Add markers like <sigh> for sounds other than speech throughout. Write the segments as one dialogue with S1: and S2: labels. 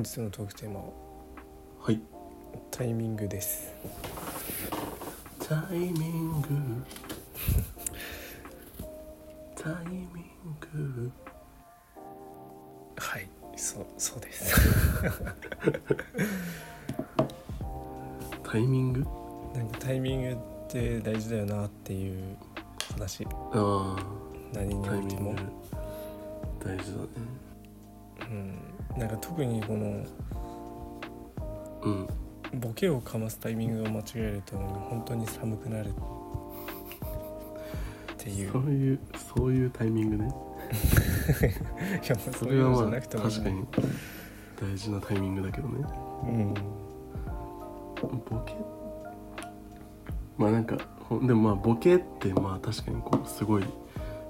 S1: 本日のトークテーマは
S2: はい。
S1: タイミングです。
S2: タイミング。タイミング。
S1: はいそうそうです。
S2: タイミング？
S1: なんかタイミングって大事だよなっていう話。
S2: あ
S1: 何に
S2: あタイ
S1: おいても
S2: 大事だね。
S1: うんなんか特にこの
S2: うん
S1: ボケをかますタイミングを間違えると本当に寒くなる。っていう。
S2: そういうそういうタイミングね。
S1: いや
S2: そ
S1: そういうのじゃ
S2: れはまあ
S1: なくても
S2: 確かに大事なタイミングだけどね。
S1: うん。
S2: ボケ？まあなんかでもまあボケってまあ確かにこうすごい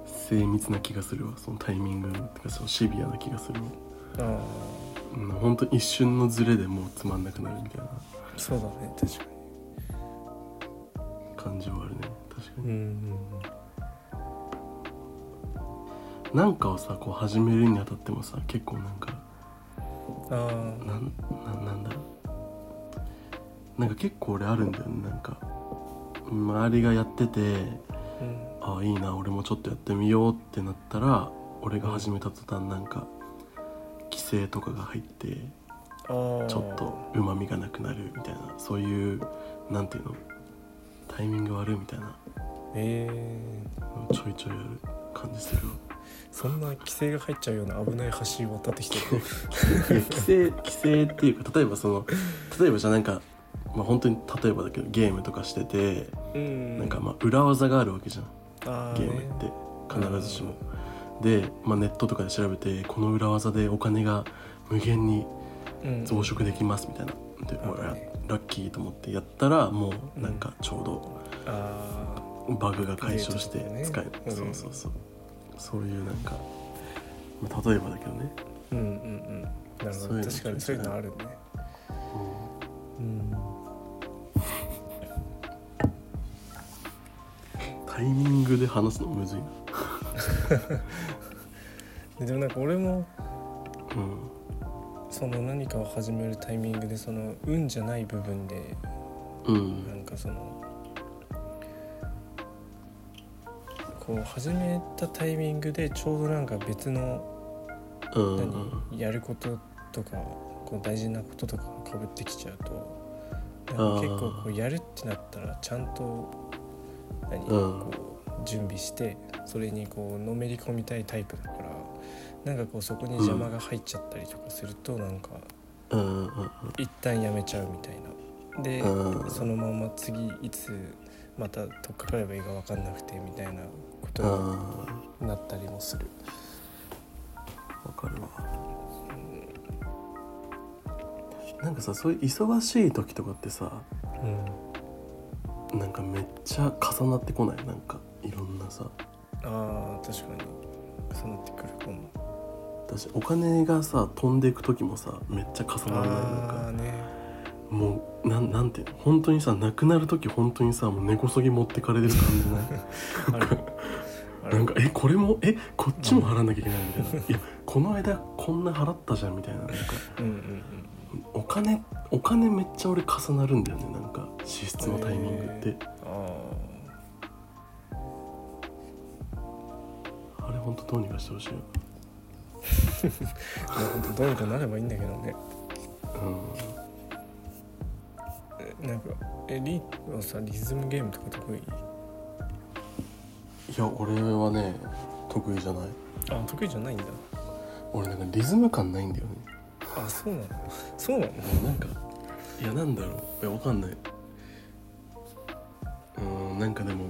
S2: 精密な気がするわ。そのタイミングってかそのシビアな気がするわ。
S1: あ
S2: うん。本当一瞬のズレでもうつまんなくなるみたいな。
S1: あそうだね確か
S2: 感じはあるね確かに、
S1: にうん
S2: なんかをさこう始めるにあたってもさ結構なんか
S1: あ
S2: なんなんなんだろう。なんか結構俺あるんだよねなんか。周りがやってて
S1: あうん。
S2: ああいいな俺もちょっとやってみようってなったら俺が始めた途端なんか規制とかが入ってちょっとうまみがなくなるみたいなそういうなんていうのタイミング悪いみたいな
S1: えー、
S2: ちょいちょいある感じするわ
S1: そんな規制が入っちゃうような危ない橋を渡ってきてる。<laughs>
S2: 規制規制っていうか例えばその例えばじゃあなんかまあ本当に例えばだけどゲームとかしてて、
S1: うん。
S2: なんかまあ裏技があるわけじゃん。
S1: あ
S2: ゲームって必ずしも。で、まあ、ネットとかで調べてこの裏技でお金が無限に
S1: うん。
S2: 増殖できますみたいな。で、
S1: うん。
S2: 俺ラッキーと思ってやったらもうなんかちょうど
S1: あ
S2: バグが解消して使える、
S1: とかね
S2: そうそうそう。そういうなんか、まあ、例えばだけどね、
S1: ーうんうんうん。なるほど。確かにそういうのあるね。うん。
S2: タイミングで話すのむずいな <laughs>
S1: ででもなんか俺も
S2: うん。
S1: その何かを始めるタイミングでその運じゃない部分で
S2: うん。
S1: なんかそのこう始めたタイミングでちょうどなんか別の
S2: うん。
S1: 何やることとかこう大事なこととかがかぶってきちゃうと結構こうやるってなったらちゃんと何、
S2: うん。
S1: こう準備してそれにこうのめり込みたいタイプだからなんかこうそこに邪魔が入っちゃったりとかするとなんか
S2: うん
S1: 一旦やめちゃうみたいな。で
S2: うん。
S1: そのまま次いつまた取っかかればいいか分かんなくてみたいなこと
S2: あ
S1: になったりもする。
S2: ーわかるわ。なんかさそういう忙しい時とかってさ
S1: うん。
S2: なんかめっちゃ重なってこない？なんかいろんなさ
S1: 確かに。重なってくるかも。
S2: 私お金がさ飛んでいく時もさめっちゃ重ならないなんか
S1: ね。
S2: もうなんなんていうの？本当にさなくなる時本当にさもう根こそぎ持ってかれてる感じない？<laughs> なんかえこれもえこっちも払わなきゃいけないみたいな、いやこの間こんな払ったじゃんみたいな。なんか
S1: うんうん
S2: お金お金めっちゃ俺重なるんだよねなんか支出のタイミングって、
S1: うん
S2: 本当どうにかしてほしいよ。
S1: あ本当どうにかなればいいんだけどね。
S2: うん。
S1: えなんかえリーはさリズムゲームとか得意？
S2: いや俺はね得意じゃない。
S1: あ得意じゃないんだ。
S2: 俺なんかリズム感ないんだよね。
S1: あそうなの？そうなの？
S2: なんかいやなんだろう。いやわかんない。うんなんかでも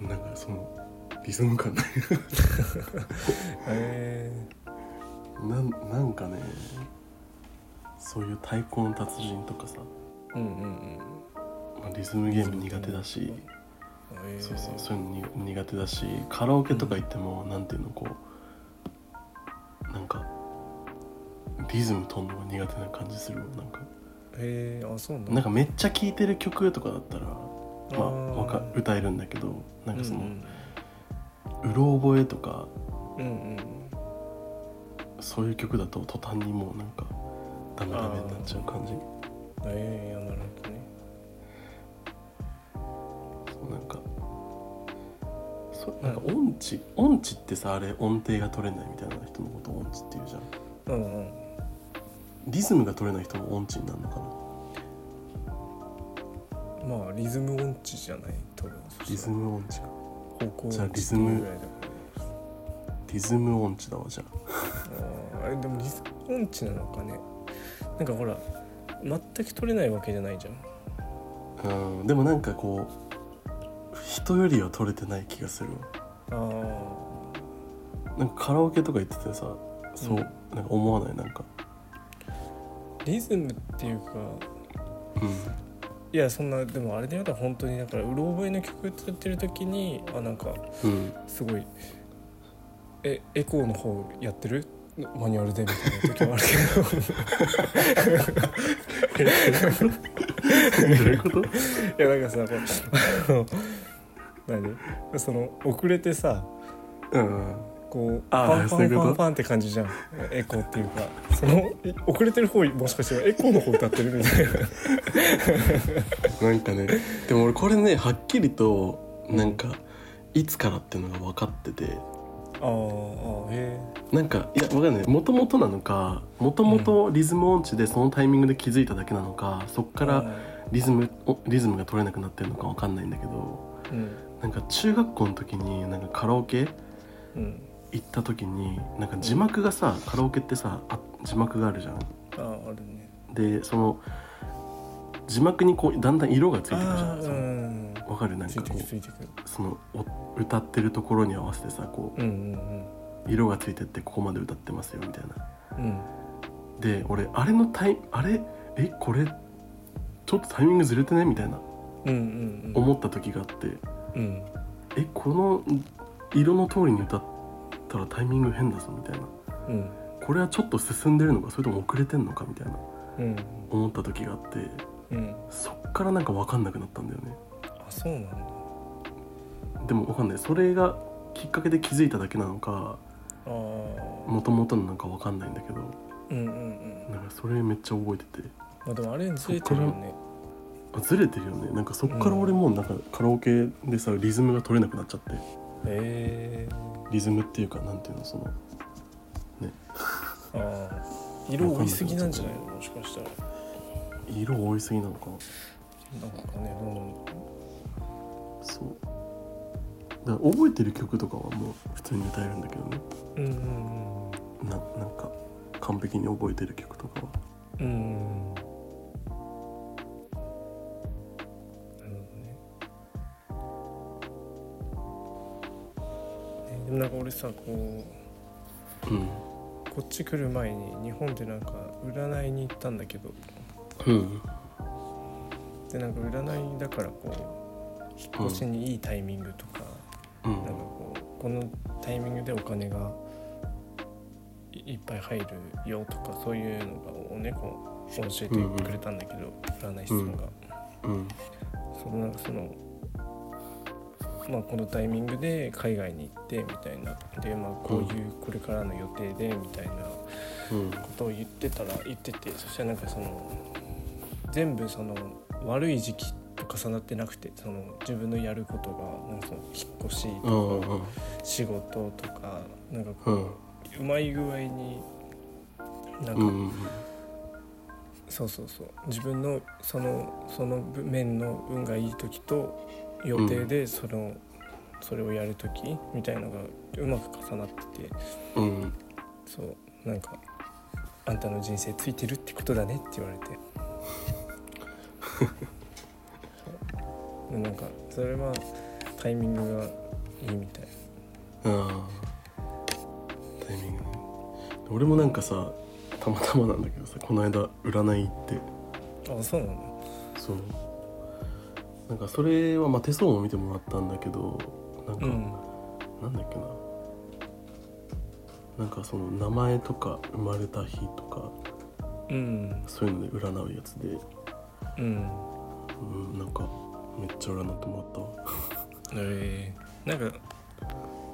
S2: なんかそのリズム感ない。<laughs>
S1: え
S2: なんなんかねそういう太鼓の達人とかさ、
S1: ー、うんうんうん。
S2: まあ、リズムゲーム苦手だし、
S1: えー。
S2: そうそうそういうのに苦手だし。カラオケとか行っても、なんていうのこうなんかリズム取るのが苦手な感じするわなんか。
S1: えー、あそうなんだ。
S2: なんかめっちゃ聴いてる曲とかだったらまあか歌えるんだけどなんかその、
S1: うん
S2: うろ覚えとか
S1: うんうん。うん
S2: そういう曲だと途端にもうなんかダメダメになっちゃう感じ。
S1: えー、いやなるほどね。
S2: そうなんかそうなんか音痴音痴ってさあれ音程が取れないみたいな人のことを音痴っていうじゃん。
S1: うんうん。
S2: リズムが取れない人も音痴になるのかな。
S1: まあリズム音痴じゃない？多分
S2: リズム音痴かじゃあリズム。
S1: っていうぐらいだから。
S2: リズム音痴だわじゃあ。
S1: あれでもリズム音痴なのかね。なんかほら全く取れないわけじゃないじゃん。
S2: うんでもなんかこう人よりは取れてない気がするわ。
S1: あ
S2: なんかカラオケとか行っててさそう、
S1: うん。
S2: なんか思わない？なんか。
S1: ーリズムっていうか
S2: うん
S1: いやそんなでもあれでやったら本当にだからうろ覚えの曲歌ってる時にあなんか
S2: うん。
S1: すごいえエコーの方やってる？マニュアルでみたいな時もあるけど。<laughs>
S2: どういうこと？
S1: いやなんかさこの何？その遅れてさ
S2: うん
S1: こう
S2: あー
S1: パンパ
S2: そういうこと？
S1: ンパンパンって感じじゃん。エコーっていうか。そのい遅れてる方もしかしたらエコーの方歌ってるみたいな。
S2: なんかねでも俺これねはっきりとなんかいつからっていうのが分かってて。
S1: あーあーへ
S2: なんかいや分かんない。もともとなのかもともとリズム音痴でそのタイミングで気づいただけなのかそっ
S1: え
S2: からリズムおリズムが取れなくなってるのか分かんないんだけど。
S1: うん。
S2: なんか中学校の時になんかカラオケ
S1: うん
S2: 行った時になんか字幕がさカラオケってさあ字幕があるじゃん。
S1: あーあるね。
S2: でその字幕にこうだんだん色がついてくるじゃん。わかる？なんかこうそのお歌ってるところに合わせてさこ
S1: う
S2: 色がついてってここまで歌ってますよみたいな。
S1: うん。うん
S2: で俺あれのタイあれ？えこれちょっとタイミングずれてね？みたいな。思った時があって。
S1: うん。
S2: えこの色の通りに歌ったらタイミング変だぞみたいな。
S1: うん。
S2: これはちょっと進んでるのかそれとも遅れてんのかみたいな
S1: うん。
S2: 思った時があって
S1: うん。
S2: そっからなんか分かんなくなったんだよね。
S1: あそうなんだ。
S2: でも分かんない。それがきっかけで気づいただけなのかもともとのなんか分かんないんだけど
S1: うんうんうん。
S2: なんかそれめっちゃ覚えてて。
S1: まあでもあれずれてるよね。
S2: あずれてるよね。なんかそっから俺もうなんかカラオケでさリズムが取れなくなっちゃって
S1: へえ
S2: リズムっていうかなんていうのその
S1: ああ色多いすぎなんじゃないの？もしかしたら。
S2: 色多いすぎなのかな。
S1: なんかねどうなの
S2: そう。だから覚えてる曲とかはもう普通に歌えるんだけどね。
S1: うんうん
S2: ななんか完璧に覚えてる曲とかは。
S1: うんうんなんか俺さこう
S2: うん。
S1: こっち来る前に日本でなんか占いに行ったんだけど。
S2: うん。
S1: でなんか占いだからこう引っ越しにいいタイミングとか、
S2: うん。
S1: なんかこうこのタイミングでお金がいいっぱい入るよとかそういうのをねこう教えてくれたんだけど、占い師さんが、
S2: うん。
S1: そのなんかそのまあこのタイミングで海外に行ってみたいな。でまあこういうこれからの予定でみたいな
S2: うん。
S1: ことを言ってたら言っててそしたらなんかその全部その悪い時期と重なってなくてその自分のやることがなんかその引っ越し
S2: う
S1: とか仕事とかなんか
S2: う
S1: こう、うまい具合になんか、そうそうそう。自分のそのその面の運がいい時と予定でその、それをやる時みたいのがうまく重なってて。
S2: うん。
S1: そう。なんか「あんたの人生ついてるってことだね」って言われて。<laughs> なんかそれはタイミングがいいみたい。
S2: あータイミング。ね俺もなんかさたまたまなんだけどさこの間占い行って。
S1: あそうなの
S2: そう。なんかそれはまあ手相も見てもらったんだけどなんか、
S1: うん。
S2: なんだっけな。なんかその名前とか生まれた日とか
S1: うん。
S2: そういうので占うやつで、
S1: うん。
S2: うん、なんかめっちゃ占ってもらったわ。<laughs>
S1: え。ー、なんか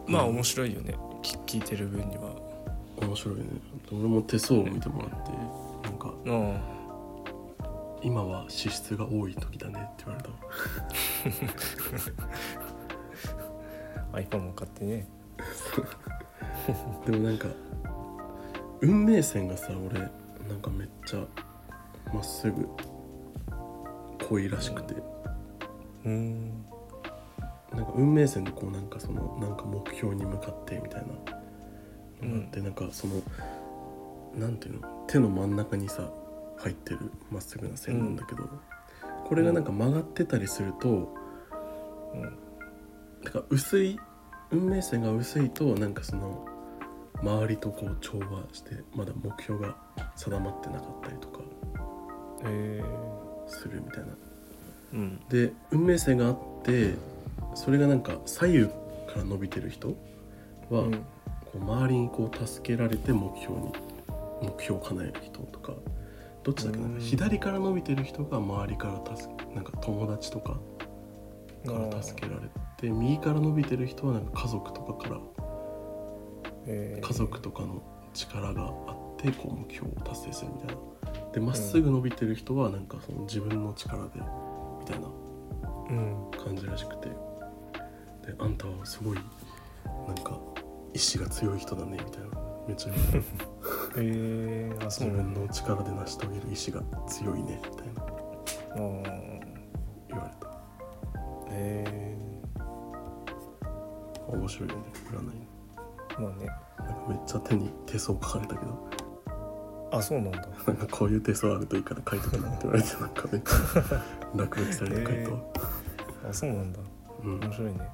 S1: まあ面白いよね、き聞いてる分には
S2: 面白いね。俺も手相を見てもらってなんか
S1: うん。
S2: 今は脂質が多い時だねって言われたわ <laughs>
S1: iPhone も買ってね。
S2: でもなんか運命線がさ俺なんかめっちゃまっすぐ濃いらしくて。
S1: うん。
S2: なんか運命線でこうなんかそのなんか目標に向かってみたいな。
S1: うん
S2: のがあって、なんかそのなんていうの手の真ん中にさ入ってるまっすぐな線なんだけど、これがなんか曲がってたりすると
S1: うん。
S2: なんか薄い運命線が薄いとなんかその周りとこう調和してまだ目標が定まってなかったりとか
S1: え
S2: するみたいな。
S1: ー、うん。
S2: で運命線があってそれがなんか左右から伸びてる人は、
S1: うん
S2: 周りにこう助けられて目標に目標を叶える人とかどっちだっけな
S1: うん。
S2: 左から伸びてる人が周りから助けなんか友達とかから助けられて右から伸びてる人はなんか家族とかから
S1: えー。
S2: 家族とかの力があってこう目標を達成するみたいな。でまっすぐ伸びてる人はなんかその自分の力でみたいな。
S1: うん。
S2: 感じらしくて。であんたはすごいなんか意志が強い人だねみたいな。めっちゃ言う
S1: えー、あそ
S2: 自分の力で成し遂げる意志が強いねみたいな。言われた。
S1: え
S2: 面白いよね占い。
S1: ー、まあね。
S2: なんかめっちゃ手に手相書かれたけど。
S1: あそうなんだ。<laughs>
S2: なんかこういう手相あるといいから書いとかなって言われて <laughs> なんかめっちゃ落書きされて書いたわ、
S1: あそうなんだ。
S2: うん。
S1: 面白いね。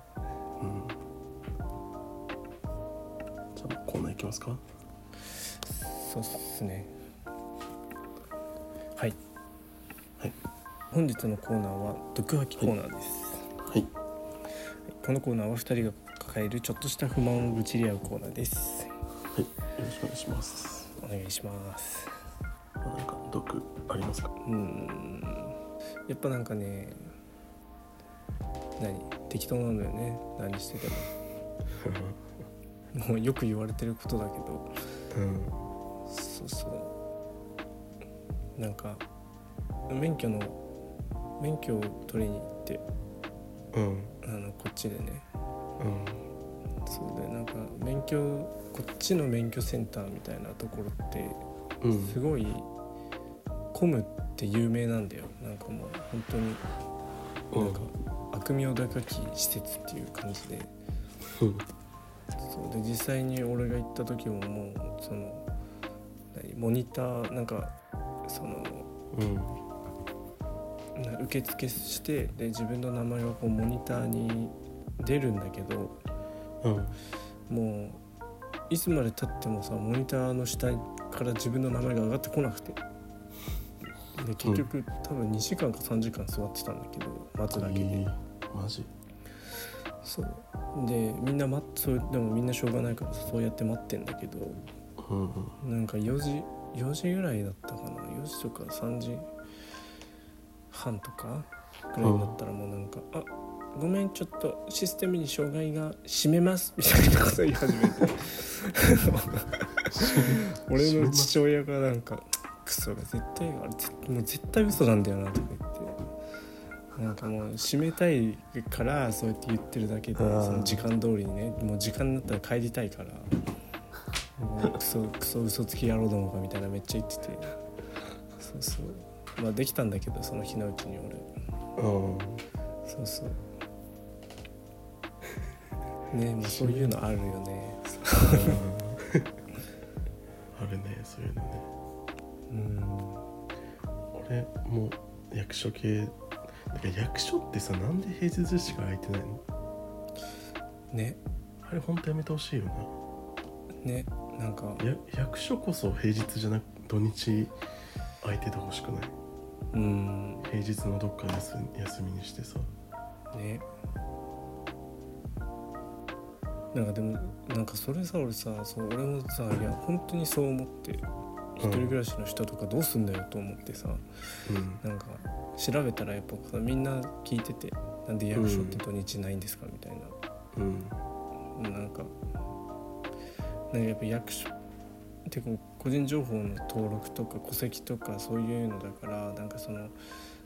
S2: うんじゃあコーナーいきますか？
S1: そうっすね。はい、
S2: はい、
S1: 本日のコーナーは毒吐きコーナーです、
S2: はい。
S1: このコーナーは2人が抱えるちょっとした不満を愚痴り合うコーナーです。
S2: はい。よろしくお願いします。
S1: お願いします。
S2: なんか毒ありますか？
S1: うーん。やっぱなんかね何？適当なんだよね。何してても <laughs> もうよく言われてることだけど。
S2: うん
S1: そうそう。なんか免許の免許を取りに行って
S2: うん。
S1: あのこっちでね。
S2: うん。
S1: そうでなんか免許こっちの免許センターみたいなところって
S2: うん。
S1: すごい混むって有名なんだよ。なんかもう本当に
S2: うん。
S1: なんか悪名高き施設っていう感じで。
S2: うん
S1: そう。で実際に俺が行った時ももうその何？モニターなんかその
S2: うん。
S1: な受付してで自分の名前がこうモニターに出るんだけど
S2: うん。
S1: もういつまでたってもさモニターの下から自分の名前が上がってこなくて。で結局、多分2時間か3時間座ってたんだけど待つだけで、
S2: えーマジ？
S1: そう。でみんな待っそうでもみんなしょうがないからそうやって待ってんだけど
S2: うんうん。
S1: なんか4時4時ぐらいだったかな。4時とか3時半とかぐらいになったらもうなんか「あごめんちょっとシステムに障害が閉めます」みたいなこと言い始めて。<laughs> 俺の父親がなんか「クソが絶対あれ絶もう絶対嘘なんだよな」とか言ってなんかもう閉めたいからそうやって言ってるだけでその時間通りにねもう時間になったら帰りたいから。もうクソ <laughs> クソ嘘つき野郎どもかみたいなめっちゃ言ってて。そうそう。まあできたんだけどその日のうちに俺。
S2: うん。
S1: そうそう。ねもうそういうのあるよね。
S2: あるねそういうのね。
S1: うん。
S2: 俺もう役所系だから役所ってさなんで平日しか空いてないの？
S1: ね。
S2: ああれ本当やめてほしいよな
S1: ねなんか。
S2: や役所こそ平日じゃなく土日空いててほしくない？
S1: うん。
S2: 平日のどっか休休みにしてさ。
S1: ね。なんかでもなんかそれさ俺さそう俺もさいや本当にそう思って一人暮らしの人とかどうすんだよと思ってさ、
S2: うん。
S1: なんか調べたらやっぱさみんな聞いててなんで役所って土日ないんですかみたい
S2: うん
S1: な、なんかなんかやっぱ役所てか個人情報の登録とか戸籍とかそういうのだからなんかその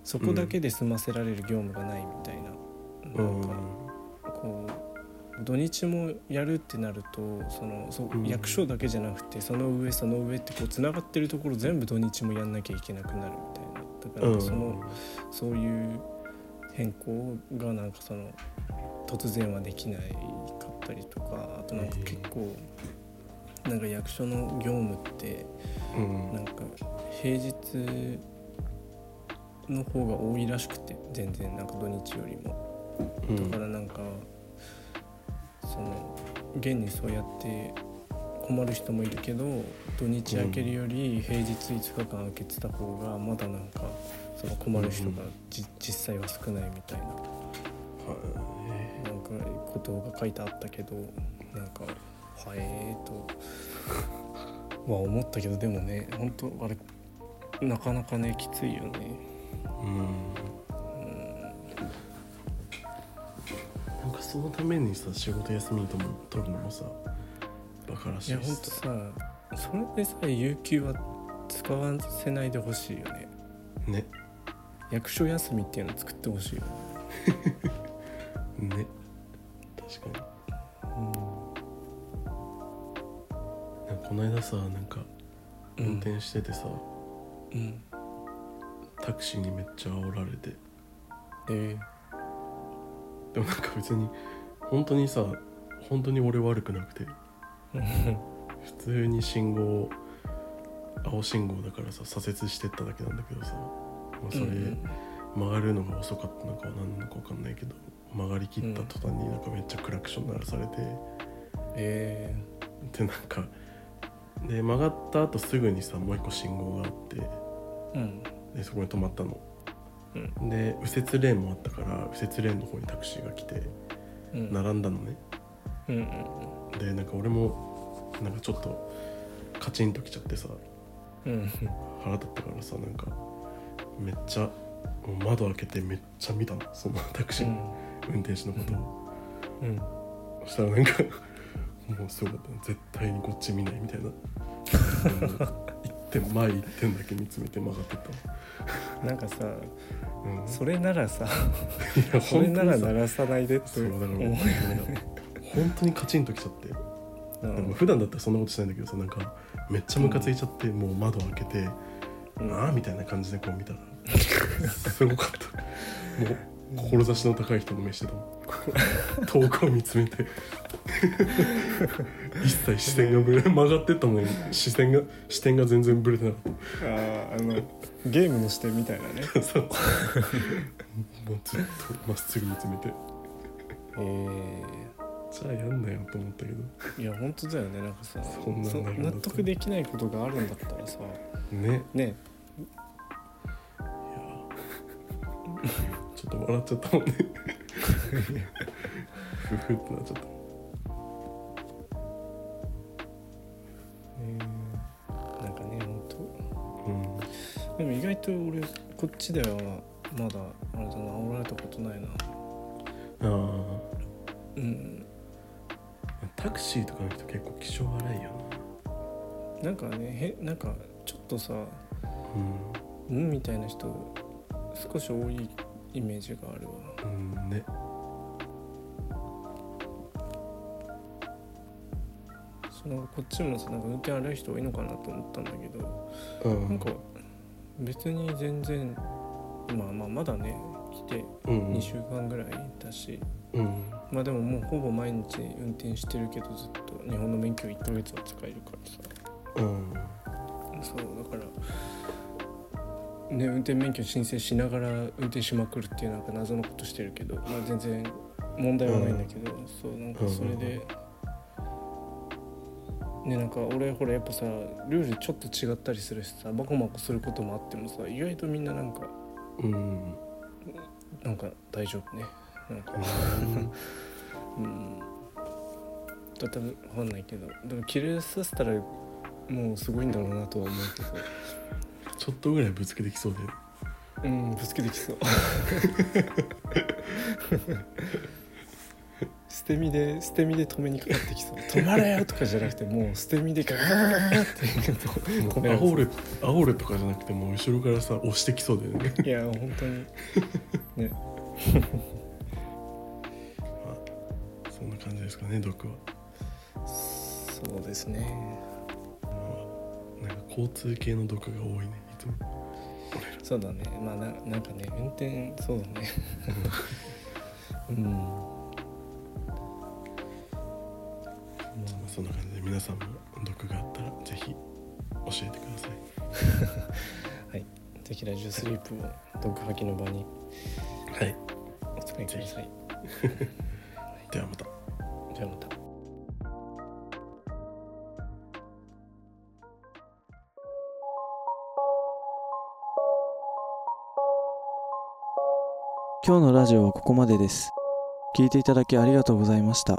S1: そこだけで済ませられる業務がないみたいな、なんかこう土日もやるってなるとそのそ役所だけじゃなくてその上その上ってこうつながってるところ全部土日もやんなきゃいけなくなるみだから
S2: うん。
S1: その、そういう変更がなんかその突然はできないかったりとかあとなんか結構なんか役所の業務って
S2: うん。
S1: なんか平日の方が多いらしくて全然なんか土日よりも。
S2: うん。
S1: だからなんかその現にそうやって困る人もいるけど土日明けるより平日5日間空けてた方がまだなんかその困る人がじ、実際は少ないみたいな。なんかことが書いてあったけどなんかはえーと。は思ったけどでもね本当あれなかなかねきついよね。
S2: うん。なんかそのためにさ仕事休みとも取るのもさらし
S1: いや
S2: いし
S1: ほんとさそれでさ有給は使わせないでほしいよね。
S2: ね。
S1: 役所休みっていうの作ってほしいよ
S2: ね。<laughs> 確かに。なんかこの間さなんか
S1: うん。
S2: 運転しててさ、
S1: うん。
S2: タクシーにめっちゃ煽られて。
S1: え
S2: でもなんか別に本当にさ本当に俺悪くなくて。
S1: ー、
S2: 普通に信号青信号だからさ左折してっただけなんだけどさ、まあ、それ、
S1: うん
S2: 曲がるのが遅かったのかは何なのか分かんないけど曲がりきった途端になんかめっちゃクラクション鳴らされて、
S1: え
S2: でなんかで曲がった後すぐにさもう一個信号があって
S1: ー、うん。
S2: でそこに止まったの。
S1: うん。
S2: で右折レーンもあったから右折レーンの方にタクシーが来て
S1: うん。
S2: 並んだのね。
S1: うんうん。
S2: でなんか俺もなんかちょっとカチンときちゃってさ
S1: うん。
S2: 腹立ったからさなんかめっちゃ窓開けてめっちゃ見たの。そのタクシーの運転手のことを、
S1: うん。
S2: そしたらなんかもうすごかった。の絶対にこっち見ないみたいな。一点前一点だけ見つめて曲がってった
S1: なんかさ
S2: の、うん、
S1: それならさそれなら鳴らさないでって思う
S2: なんか本当にカチンときちゃって
S1: う
S2: なんか
S1: ん
S2: 普段だったらそんなことしないんだけどさなんかめっちゃムカついちゃって、もう窓開けて、
S1: うん。
S2: ああみたいな感じでこう見たらすごかった。もう志の高い人の目してた <laughs> 遠くを見つめて。一切視線がぶれ曲がってったもん。視線が視点が全然ぶれてなかっ
S1: あーあのゲームの視点みたいなね。
S2: た <laughs> そう。もうずっとまっすぐ見つめて。
S1: え
S2: じゃあやんなよと思ったけど。
S1: ー、いや本当だよね。なんかさ
S2: そんな
S1: そ納得できないことがあるんだったらさ。
S2: ね。
S1: ね。
S2: ちょっと笑っちゃったもんね。ふふってなっちゃった。
S1: えーなんかね本
S2: うん。
S1: 当でも意外と俺こっちではまだあれだな煽られたことないな。
S2: あ
S1: うん。
S2: あタクシーとかの人結構気性荒いよ
S1: なんかねへなんかちょっとさ
S2: な
S1: うんみたいな人少し多いイメージがあるわ。
S2: うん、うん、ね。
S1: そのこっちもさなんか運転荒い人多いのかなと思ったんだけど
S2: うん。
S1: なんか別に全然まあまあまだね来て
S2: うん
S1: 2週間ぐらいだし、
S2: うん
S1: まあでももうほぼ毎日運転してるけどずっと日本の免許1ヶ月は使えるからさ。
S2: うん
S1: そうだからね運転免許申請しながら運転しまくるっていうなんか謎のことしてるけど、まあ、全然問題はないんだけど、そうなんかそれで、ねなんか俺ほらやっぱさルールちょっと違ったりするしさバコバコすることもあってもさ意外とみんななんか
S2: うん。
S1: なんか大丈夫ねなんかうん。だったら分かんないけどでもキレさせたらもうすごいんだろうなとは思うけど <laughs>
S2: ちょっとぐらいぶつけてきそうで
S1: うんぶつけてきそう。<laughs> 捨て身で捨て身で止めにかかってきそう。止まれよとかじゃなくてもう捨て身でガーって止められそう
S2: 煽る煽るとかじゃなくてもう後ろからさ押してきそうだよね。
S1: いや本当に。ね。
S2: そんな感じですかね毒は。
S1: そうですね。
S2: なんか交通系の毒が多いねいつも。
S1: そうだね。まあななんかね運転そうだね。うん。
S2: まあそんな感じで皆さんも毒があったらぜひ教えてくださ <laughs> い。
S1: ぜひラジオスリープを毒吐きの場に
S2: はい。
S1: お使いください。<laughs>
S2: ではまた
S1: じゃあまた。
S3: 今日のラジオはここまでです。聞いていただきありがとうございました。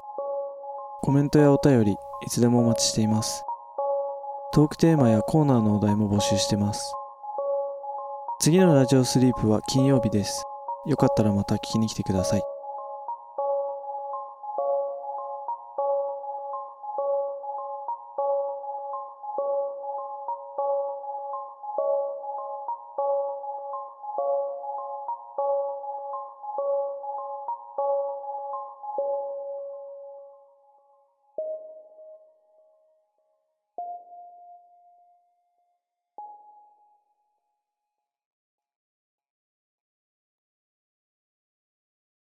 S3: コメントやお便りいつでもお待ちしています。トークテーマやコーナーのお題も募集してます。次のラジオスリープは金曜日です。よかったらまた聞きに来てください。